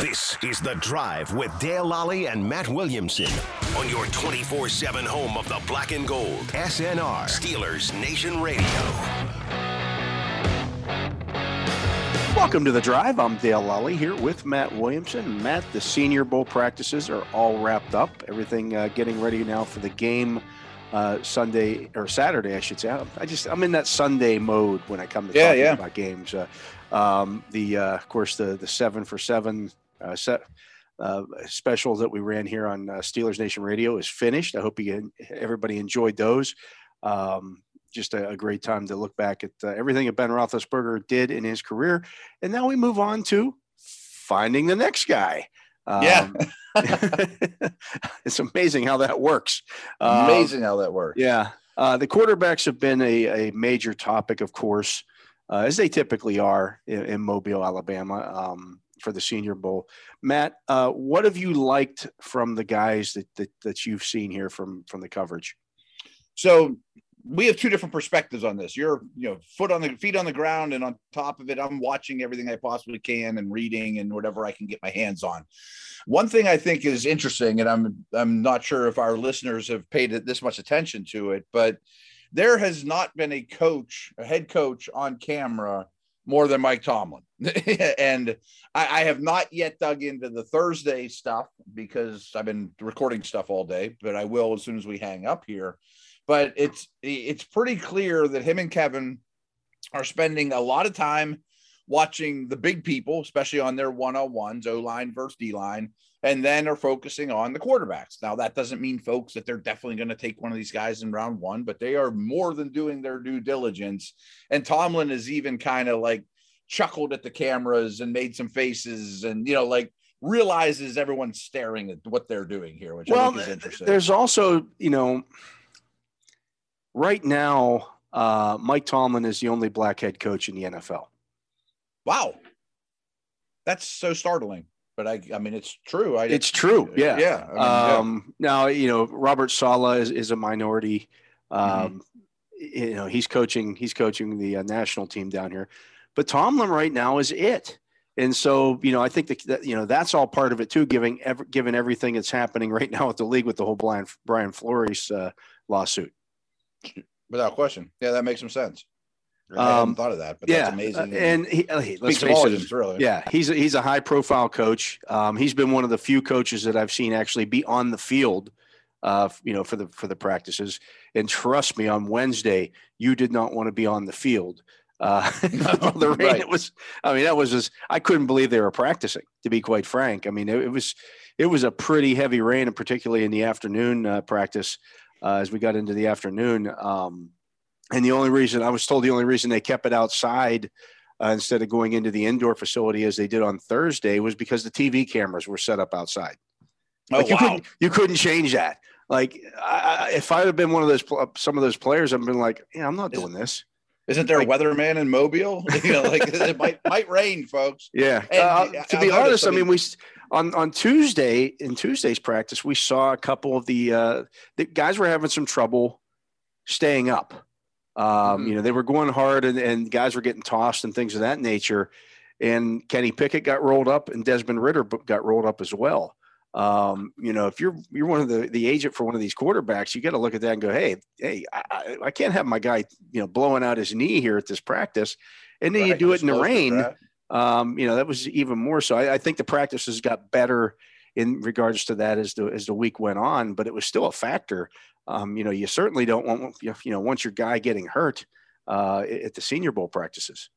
This is The Drive with Dale Lolley and Matt Williamson on your 24 7 home of the black and gold. SNR, Steelers Nation Radio. Welcome to The Drive. I'm Dale Lolley here with Matt Williamson. Matt, the Senior Bowl practices are all wrapped up. Everything uh, getting ready now for the game uh, Sunday or Saturday, I should say. I just I'm in that Sunday mode when I come to Yeah, talking yeah. about games. Uh, um, the uh, of course the the seven for seven uh, set uh, special that we ran here on uh, Steelers Nation Radio is finished. I hope you everybody enjoyed those. Um, just a, a great time to look back at uh, everything that Ben Roethlisberger did in his career, and now we move on to finding the next guy. Yeah. Um, it's amazing how that works. Um, Amazing how that works. yeah. Uh, the quarterbacks have been a, a major topic, of course, uh, as they typically are in, in Mobile, Alabama, um, for the Senior Bowl. Matt, uh, what have you liked from the guys that, that, that you've seen here from, from the coverage? So we have two different perspectives on this. You're, you know, foot on the feet on the ground, and on top of it, I'm watching everything I possibly can and reading and whatever I can get my hands on. One thing I think is interesting, and I'm I'm not sure if our listeners have paid this much attention to it, but there has not been a coach, a head coach on camera more than Mike Tomlin. and I, I have not yet dug into the Thursday stuff because I've been recording stuff all day, but I will as soon as we hang up here. But it's it's pretty clear that him and Kevin are spending a lot of time watching the big people, especially on their one-on-ones, O line versus D line, and then are focusing on the quarterbacks. Now, that doesn't mean, folks, that they're definitely going to take one of these guys in round one, but they are more than doing their due diligence. And Tomlin is even kind of like chuckled at the cameras and made some faces and, you know, like realizes everyone's staring at what they're doing here, which I think is interesting. there's also, you know, right now, uh, Mike Tomlin is the only black head coach in the NFL. Wow. That's so startling. But I, I mean, it's true. I, It's true. Yeah. Yeah. I mean, yeah. um, Now, you know, Robert Saleh is, is a minority. Mm-hmm. Um, You know, he's coaching. He's coaching the uh, national team down here, but Tomlin right now is it. And so, you know, I think that, you know that's all part of it too. Giving ever, given everything that's happening right now with the league with the whole Brian Brian Flores uh, lawsuit. Without question. Yeah, that makes some sense. I Um, hadn't thought of that, but yeah, that's amazing. uh, and he, uh, he- let's face it, really. Yeah, he's a, he's a high profile coach. Um, he's been one of the few coaches that I've seen actually be on the field, uh, you know, for the for the practices. And trust me, on Wednesday, you did not want to be on the field. Uh, the rain. Right. It was. I mean, that was just. I couldn't believe they were practicing. To be quite frank, I mean, it, it was it was a pretty heavy rain, and particularly in the afternoon uh, practice uh, as we got into the afternoon. Um, and the only reason I was told the only reason they kept it outside uh, instead of going into the indoor facility as they did on Thursday was because the TV cameras were set up outside. Oh, you wow. couldn't you couldn't change that. Like I, I- if I had been one of those some of those players, I've been like, yeah, I'm not doing this. Isn't there like- a weatherman in Mobile? you know, like it might might rain, folks. Yeah. And Uh, I- to I be noticed, honest, I I mean, mean- we on on Tuesday in Tuesday's practice, we saw a couple of the uh, the guys were having some trouble staying up. Um, Mhm. You know, they were going hard, and, and guys were getting tossed and things of that nature. And Kenny Pickett got rolled up, and Desmond Ridder got rolled up as well. Um, you know, if you're you're one of the the agent for one of these quarterbacks, you got to look at that and go, hey, hey, I, I, I can't have my guy, you know, blowing out his knee here at this practice, and then you do it in the rain um, you know, that was even more so. I, I think the practices got better in regards to that as the as the week went on, but it was still a factor. Um, you know, you certainly don't want you know once your guy getting hurt uh, at the Senior Bowl practices.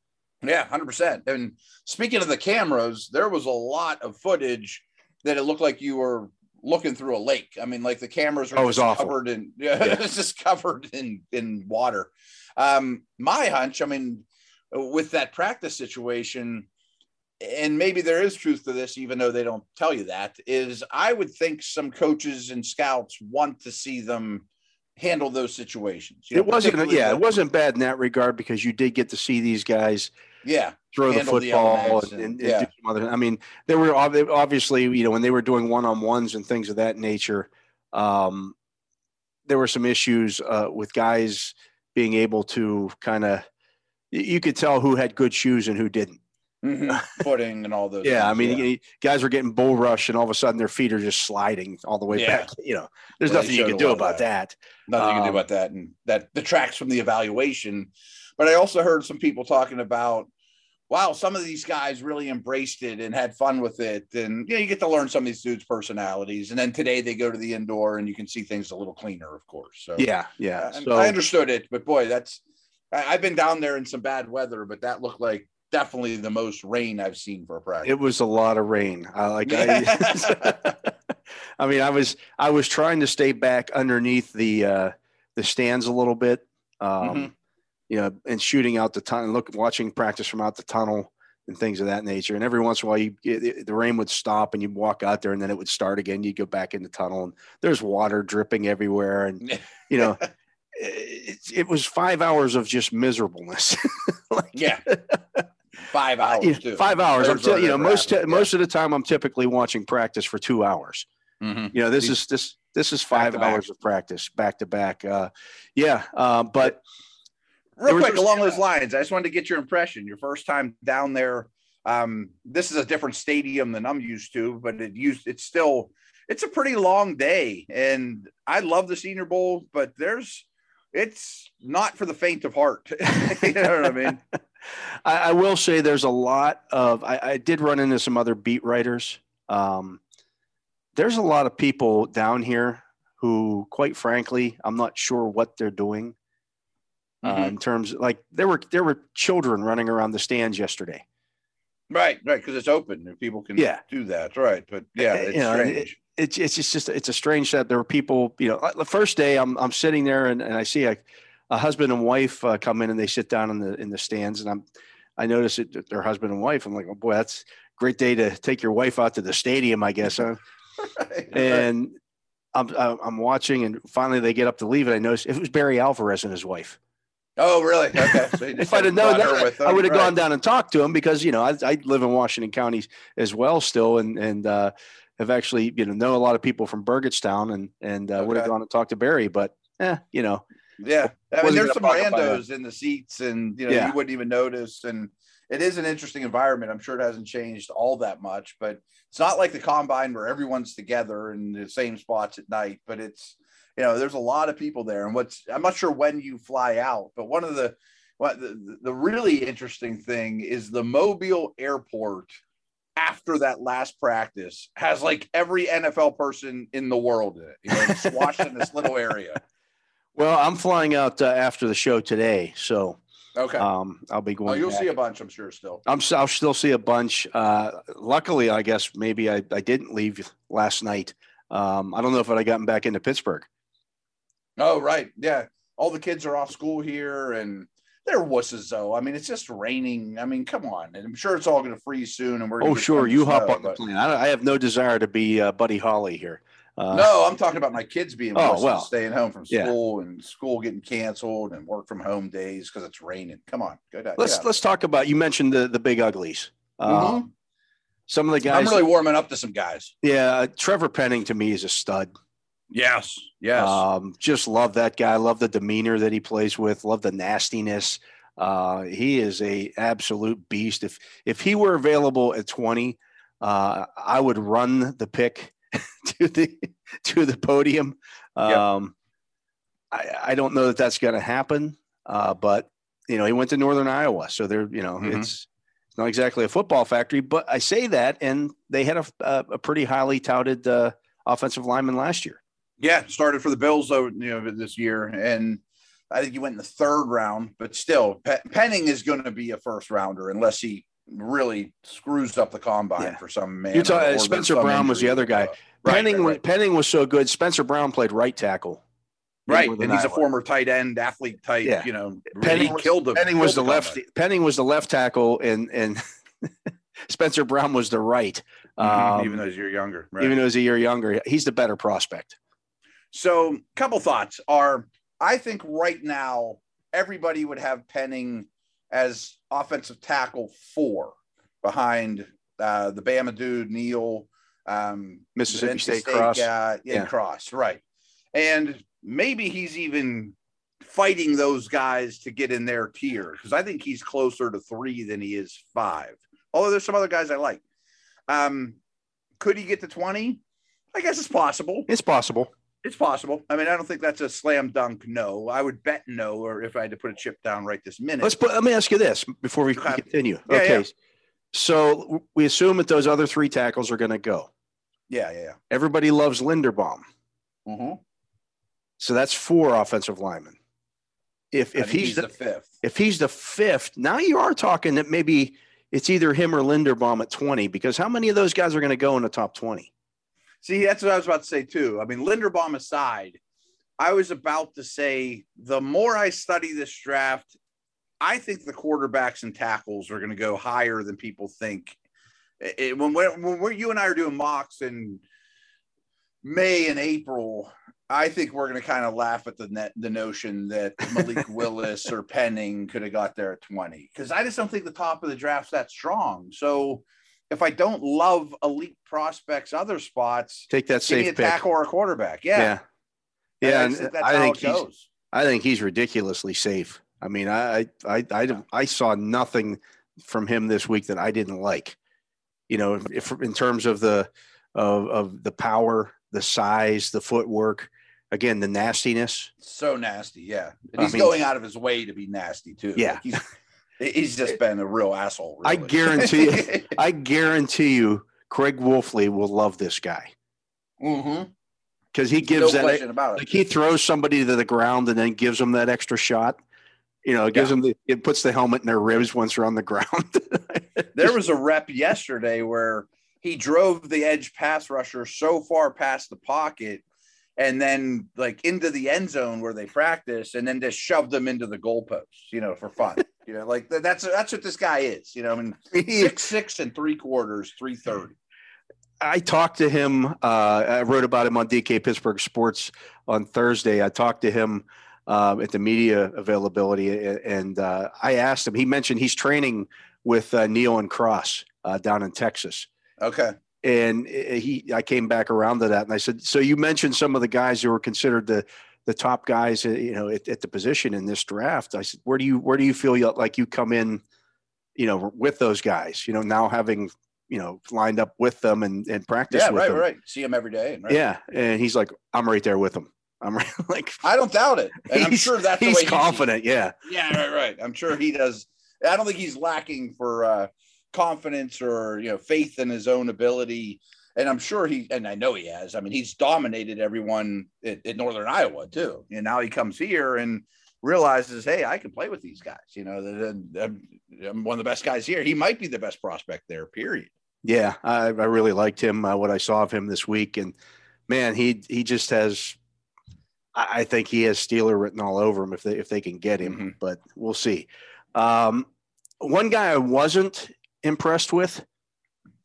Yeah, hundred percent. And speaking of the cameras, there was a lot of footage that it looked like you were looking through a lake. I mean, like the cameras were Oh, just awful. covered in yeah, Yeah. it's just covered in in water. Um, my hunch, I mean, with that practice situation, and maybe there is truth to this, even though they don't tell you that, is I would think some coaches and scouts want to see them handle those situations. You know, it wasn't, yeah, it wasn't bad in that regard because you did get to see these guys yeah, throw the the football and, and- and, yeah. do some other. I mean, there were obviously, you know, when they were doing one on ones and things of that nature, um, there were some issues uh, with guys being able to kind of. You could tell who had good shoes and who didn't. Mhm. footing and all those. Yeah, I things, mean, you- guys were getting bull rush, and all of a sudden their feet are just sliding all the way Yeah. back. You know, there's Well, nothing you can do about that. nothing you can do Um, about that, and that detracts from the evaluation. But I also heard some people talking about, wow, some of these guys really embraced it and had fun with it, and you know, you get to learn some of these dudes' personalities. And then today they go to the indoor, and you can see things a little cleaner, of course. So Yeah, yeah. Uh, So I understood it, but boy, that's I've been down there in some bad weather, but that looked like definitely the most rain I've seen for a practice. it was a lot of rain. I like. I, I mean, I was I was trying to stay back underneath the uh, the stands a little bit. Um, Mhm. You know, and shooting out the tunnel, look, watching practice from out the tunnel and things of that nature. And every once in a while, you it, the rain would stop and you'd walk out there, and then it would start again. You'd go back in the tunnel, and there's water dripping everywhere, and you know, it, it was five hours of just miserableness. like, yeah, five hours yeah, too. five hours. I'm are you know, most happy. most of the time, I'm typically watching practice for two hours. Mhm. You know, this These- is this this is five to back. hours of practice back to back. Uh, yeah, uh, but Real There was quick, along those lines, I just wanted to get your impression. Your first time down there. Um, this is a different stadium than I'm used to, but it used it's still it's a pretty long day, and I love the Senior Bowl, but there's it's not for the faint of heart. you know what I mean? I, I will say there's a lot of. I, I did run into some other beat writers. Um, there's a lot of people down here who, quite frankly, I'm not sure what they're doing. Uh, Mhm. in terms like there were there were children running around the stands yesterday. Right, right, because it's open and people can Yeah. do that. Right, but yeah, Uh, it's you know, strange. it's it's just, just it's a strange that There were people, you know, the first day I'm I'm sitting there and, and I see a, a husband and wife uh, come in and they sit down in the in the stands and I'm I notice it they're husband and wife. I'm like, oh boy, that's a great day to take your wife out to the stadium, I guess. Huh? Right, right. And I'm I'm watching and finally they get up to leave and I notice it was Barry Alvarez and his wife. oh, really? Okay. So If I'd have known that, I would have right. gone down and talked to him because you know I, I live in Washington County as well still, and and uh, have actually you know know a lot of people from Burgettstown, and and uh, would have gone and talked to Barry, but eh, you know, Yeah, I mean, there's some gonna buck up by randos in the seats, and you know Yeah. you wouldn't even notice. And it is an interesting environment. I'm sure it hasn't changed all that much, but it's not like the combine where everyone's together in the same spots at night. But it's you know there's a lot of people there, and what's I'm not sure when you fly out, but one of the what the, the really interesting thing is the Mobile airport after that last practice has like every NFL person in the world in it, you know, squashed in this little area. Well, I'm flying out uh, after the show today, so Okay. um, I'll be going. Oh, you'll back. see a bunch, I'm sure, still. I'm I'll still see a bunch. Uh, luckily, I guess maybe I, I didn't leave last night. Um, I don't know if I'd gotten back into Pittsburgh. Oh, right. Yeah. All the kids are off school here and they're wusses, though. I mean, it's just raining. I mean, come on. And I'm sure it's all going to freeze soon. And we're gonna Oh, sure, you hop snow, on the plane. I, I have no desire to be uh, Buddy Holly here. Uh, No, I'm talking about my kids being Oh, well. staying home from Yeah. school and school getting canceled and work from home days because it's raining. Come on. Good. let's let's talk about. You mentioned the the big uglies. Uh, Mhm. Some of the guys. I'm really warming up to some guys. yeah, uh, Trevor Penning to me is a stud. Yes. Yes. Um, just love that guy. Love the demeanor that he plays with. Love the nastiness. Uh, he is a absolute beast. If if he were available at 20, uh, I would run the pick to the to the podium. Yep. Um, I, I don't know that that's going to happen, uh, but you know he went to Northern Iowa, so they're you know Mhm. it's it's not exactly a football factory. But I say that, and they had a a, a pretty highly touted uh, offensive lineman last year. Yeah, started for the Bills though, you know, this year, and I think he went in the third round. But still, Pe- Penning is going to be a first rounder unless he really screws up the combine Yeah. for some man. You're talking- Spencer Brown was the other guy. Uh, right, Penning, right, was right. Penning was so good. Spencer Brown played right tackle. Right, and he's a former tight end, athlete type. Yeah. You know, Penning was- killed the Penning was the killed left. Penning was the left tackle, and and Spencer Brown was the right. Um, even though he's a year younger. Right. even though he's a year younger, he's the better prospect. So, couple thoughts are I think right now everybody would have Penning as offensive tackle four behind uh, the Bama dude Neal, um, Mississippi NC State Cross. guy, yeah, Yeah. Cross, right? And maybe he's even fighting those guys to get in their tier because I think he's closer to three than he is five. Although there's some other guys I like. Um, could he get to 20? I guess it's possible. It's possible. It's possible. I mean, I don't think that's a slam dunk. No, I would bet no, or if I had to put a chip down right this minute. Let's put. Let me ask you this before we continue. Yeah, okay. yeah. So we assume that those other three tackles are going to go. yeah, yeah, Everybody loves Linderbaum, yeah. Mm-hmm. so that's four offensive linemen. If if think he's, the, the fifth, if he's the fifth, now you are talking that maybe it's either him or Linderbaum at twenty. Because how many of those guys are going to go in the top twenty? See, that's what I was about to say too. I mean, Linderbaum aside, I was about to say the more I study this draft, I think the quarterbacks and tackles are going to go higher than people think. It- when, when we're, you and I are doing mocks in May and April, I think we're going to kind of laugh at the net, the notion that Malik Willis or Penning could have got there at 20 because I just don't think the top of the draft's that strong. So if I don't love elite prospects, other spots, Take that give me a safe pick. tackle or a quarterback. Yeah, Yeah, yeah. I and think that's I how think it he's. goes. I think he's ridiculously safe. I mean, I, I, I, I, I saw nothing from him this week that I didn't like. You know, if, in terms of the, of, of the power, the size, the footwork, again, the nastiness. So nasty, yeah. And I he's mean- going out of his way to be nasty too. Yeah. Like, he's, he's just been a real asshole. I guarantee you- I guarantee you, Craig Wolfley will love this guy Mm-hmm. because he No gives that. about it. Like he throws somebody to the ground and then gives them that extra shot. You know, it gives Yeah. them the, it puts the helmet in their ribs once they're on the ground. There was a rep yesterday where he drove the edge pass rusher so far past the pocket and then like into the end zone where they practice and then just shoved them into the goalposts, you know, for fun. you know, like that's that's what this guy is. You know, I mean six six and three quarters, three thirty. I talked to him. Uh, I wrote about him on DK Pittsburgh Sports on Thursday. I talked to him um, at the media availability, and uh, I asked him. He mentioned he's training with uh, Neal and Cross uh, down in Texas, Okay. and uh, he. I came back around to that, and I said, "So you mentioned some of the guys who were considered the the top guys, uh, you know, at, at the position in this draft." I said, "Where do you where do you feel you, like you come in, you know, with those guys? You know, now having." You know, lined up with them and, and practice Yeah, with right, them. right. See him every day. Right? Yeah, and he's like, I'm right there with him. I'm like, I don't doubt it. And I'm sure that's the he's way he confident. Yeah, Yeah, right, right. I'm sure he does. I don't think he's lacking for uh, confidence or you know faith in his own ability. And I'm sure he, and I know he has. I mean, he's dominated everyone at, at Northern Iowa too. And now he comes here and realizes, hey, I can play with these guys. You know, I'm, one of the best guys here. He might be the best prospect there. Period. yeah. I, I really liked him. Uh, what I saw of him this week, and man, he he just has. I think he has Steeler written all over him if they if they can get him, Mhm. but we'll see. Um, one guy I wasn't impressed with,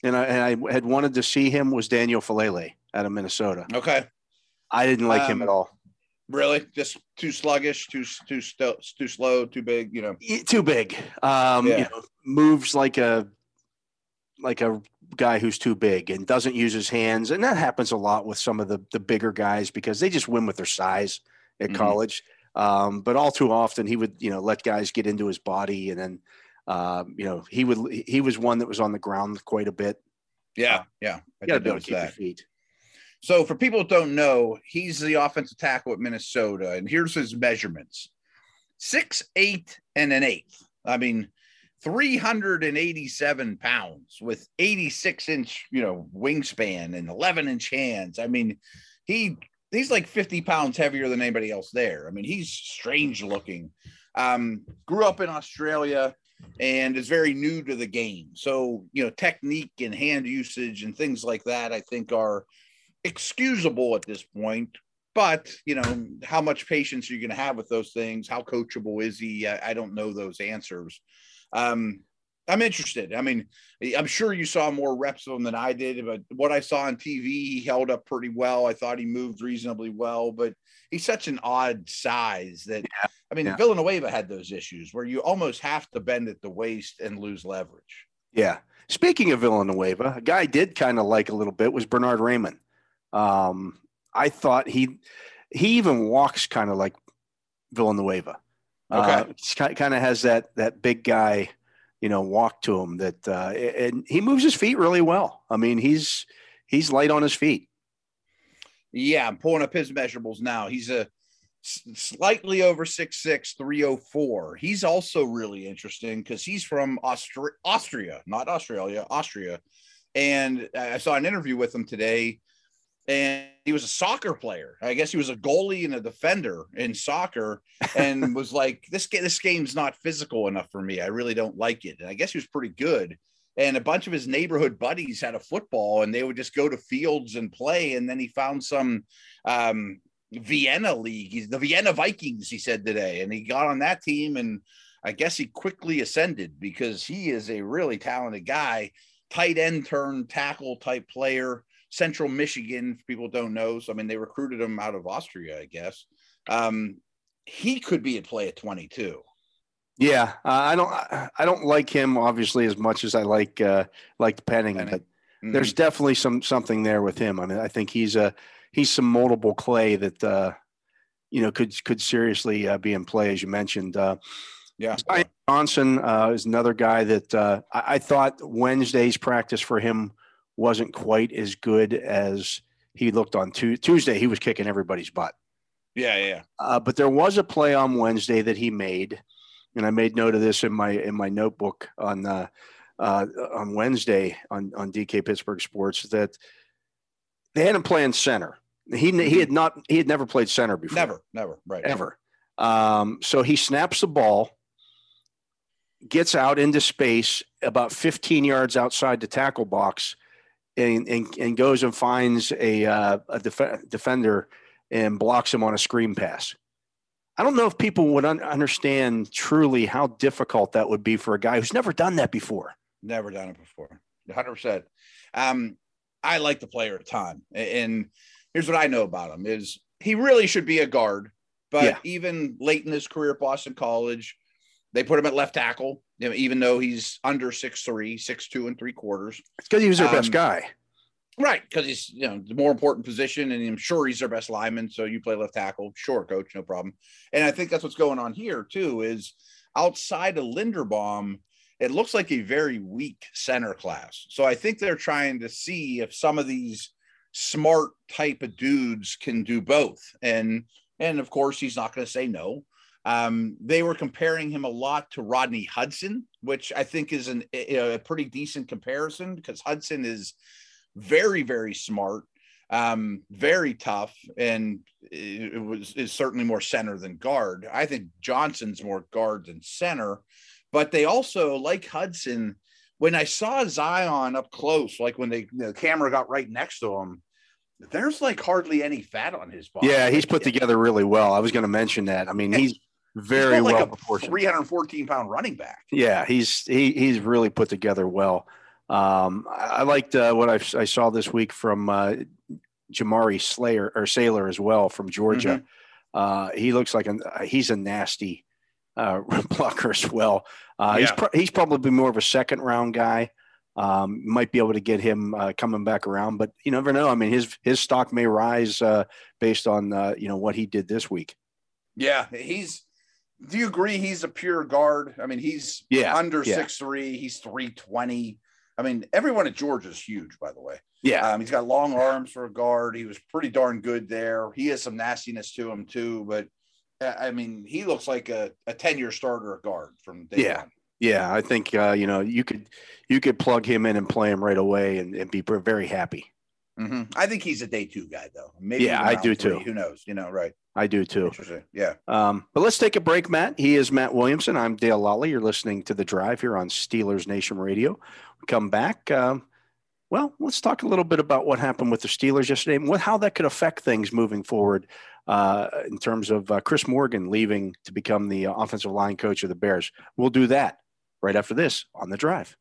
and I, and I had wanted to see him was Daniel Faalele out of Minnesota. Okay. I didn't like him Um, at all. Really, just too sluggish, too too sto- too slow, too big. You know. Too big. Um, Yeah. you know, moves like a like a guy who's too big and doesn't use his hands, and that happens a lot with some of the the bigger guys because they just win with their size at Mhm. college. Um, but all too often he would you know let guys get into his body, and then um, you know he would he was one that was on the ground quite a bit. Yeah, yeah. I You got to be able to keep your feet. So for people that don't know, he's the offensive tackle at Minnesota, and here's his measurements: six eight and an eighth. I mean, three hundred and eighty-seven pounds with eighty-six inch, you know, wingspan and eleven inch hands. I mean, he he's like fifty pounds heavier than anybody else there. I mean, he's strange looking. Um, grew up in Australia and is very new to the game. So, you know, technique and hand usage and things like that, I think are excusable at this point. But, you know, how much patience are you going to have with those things? How coachable is he? I, I don't know those answers. Um, I'm interested. I mean, I'm sure you saw more reps of him than I did, but what I saw on TV, he held up pretty well. I thought he moved reasonably well, but he's such an odd size that I mean, Yeah. Villanueva had those issues where you almost have to bend at the waist and lose leverage. Yeah. Speaking of Villanueva, a guy I did kind of like a little bit was Bernhard Raimann. Um, I thought he he even walks kind of like Villanueva. Okay. Uh, kind of has that that big guy, you know, walk to him. That uh, and he moves his feet really well. I mean, he's he's light on his feet. Yeah, I'm pulling up his measurables now. He's a slightly over 6'6, 304. He's also really interesting because he's from Austria, not Australia, Austria. And I saw an interview with him today, and he was a soccer player. I guess he was a goalie and a defender in soccer, and was like, "This game, this game's not physical enough for me. I really don't like it." And I guess he was pretty good. And a bunch of his neighborhood buddies had a football, and they would just go to fields and play. And then he found some um, Vienna league. He's the Vienna Vikings, he said today, and he got on that team. And I guess he quickly ascended because he is a really talented guy, tight end turn tackle type player. Central Michigan, people don't know. So I mean, they recruited him out of Austria, I guess. Um, he could be at play at 22. Yeah, uh, I don't. I don't like him obviously as much as I like uh, like Penning, Penning. but mm-hmm. there's definitely some something there with him. I mean, I think he's a he's some moldable clay that uh, you know could could seriously uh, be in play, as you mentioned. Uh, yeah, Zion Johnson uh, is another guy that uh, I, I, thought Wednesday's practice for him wasn't quite as good as he looked on tu- Tuesday. He was kicking everybody's butt. Yeah, yeah. Uh, but there was a play on Wednesday that he made, and I made note of this in my in my notebook on uh, uh, on Wednesday on on DK Pittsburgh Sports that they had him playing center, he he had not he had never played center before. Never, never, right? Ever. Um, so he snaps the ball, gets out into space about 15 yards outside the tackle box, and and, and goes and finds a uh, a def- defender and blocks him on a screen pass. I don't know if people would un- understand truly how difficult that would be for a guy who's never done that before. Never done it before. 100%. Um, I like the player a ton. And here's what I know about him is he really should be a guard, but yeah. even late in his career at Boston College, they put him at left tackle, even though he's under six three, six two and three quarters. It's because he was their um, best guy. Right, because he's you know the more important position, and I'm sure he's their best lineman. So you play left tackle, sure, coach, no problem. And I think that's what's going on here too. Is outside of Linderbaum, it looks like a very weak center class. So I think they're trying to see if some of these smart type of dudes can do both. And and of course he's not going to say no. Um, they were comparing him a lot to Rodney Hudson, which I think is an, a, a pretty decent comparison because Hudson is very, very smart, um, very tough, and it, was is certainly more center than guard. I think Johnson's more guard than center, but they also like Hudson. When I saw Zion up close, like when they the camera got right next to him, there's like hardly any fat on his body. Yeah, he's put together really well. I was going to mention that. I mean, he's very he's like well proportioned. 314 pound running back. Yeah, he's he, he's really put together well. Um, I, liked uh, what I, I, saw this week from uh, Jamaree Slayer or Sailor as well from Georgia. Mm-hmm. Uh, he looks like a he's a nasty uh, blocker as well. Uh, yeah. He's pro- he's probably more of a second round guy um, might be able to get him uh, coming back around. But you never know. I mean, his his stock may rise uh, based on uh, you know what he did this week. Yeah, he's. Do you agree he's a pure guard? I mean, he's yeah under yeah. six three. He's three twenty. I mean, everyone at Georgia is huge, by the way. Yeah, um, he's got long arms for a guard. He was pretty darn good there. He has some nastiness to him too, but uh, I mean, he looks like a, a ten year starter at guard from day yeah. one. Yeah, I think uh, you know you could you could plug him in and play him right away and, and be very happy. Mm-hmm. I think he's a day two guy though. Maybe yeah, I do three. too. Who knows? You know, right? I do too. Yeah. Um, but let's take a break, Matt. He is Matt Williamson. I'm Dale Lolley. You're listening to the Drive here on Steelers Nation Radio. We come back. Um, well, let's talk a little bit about what happened with the Steelers yesterday and what how that could affect things moving forward uh, in terms of uh, Chris Morgan leaving to become the offensive line coach of the Bears. We'll do that right after this on the drive.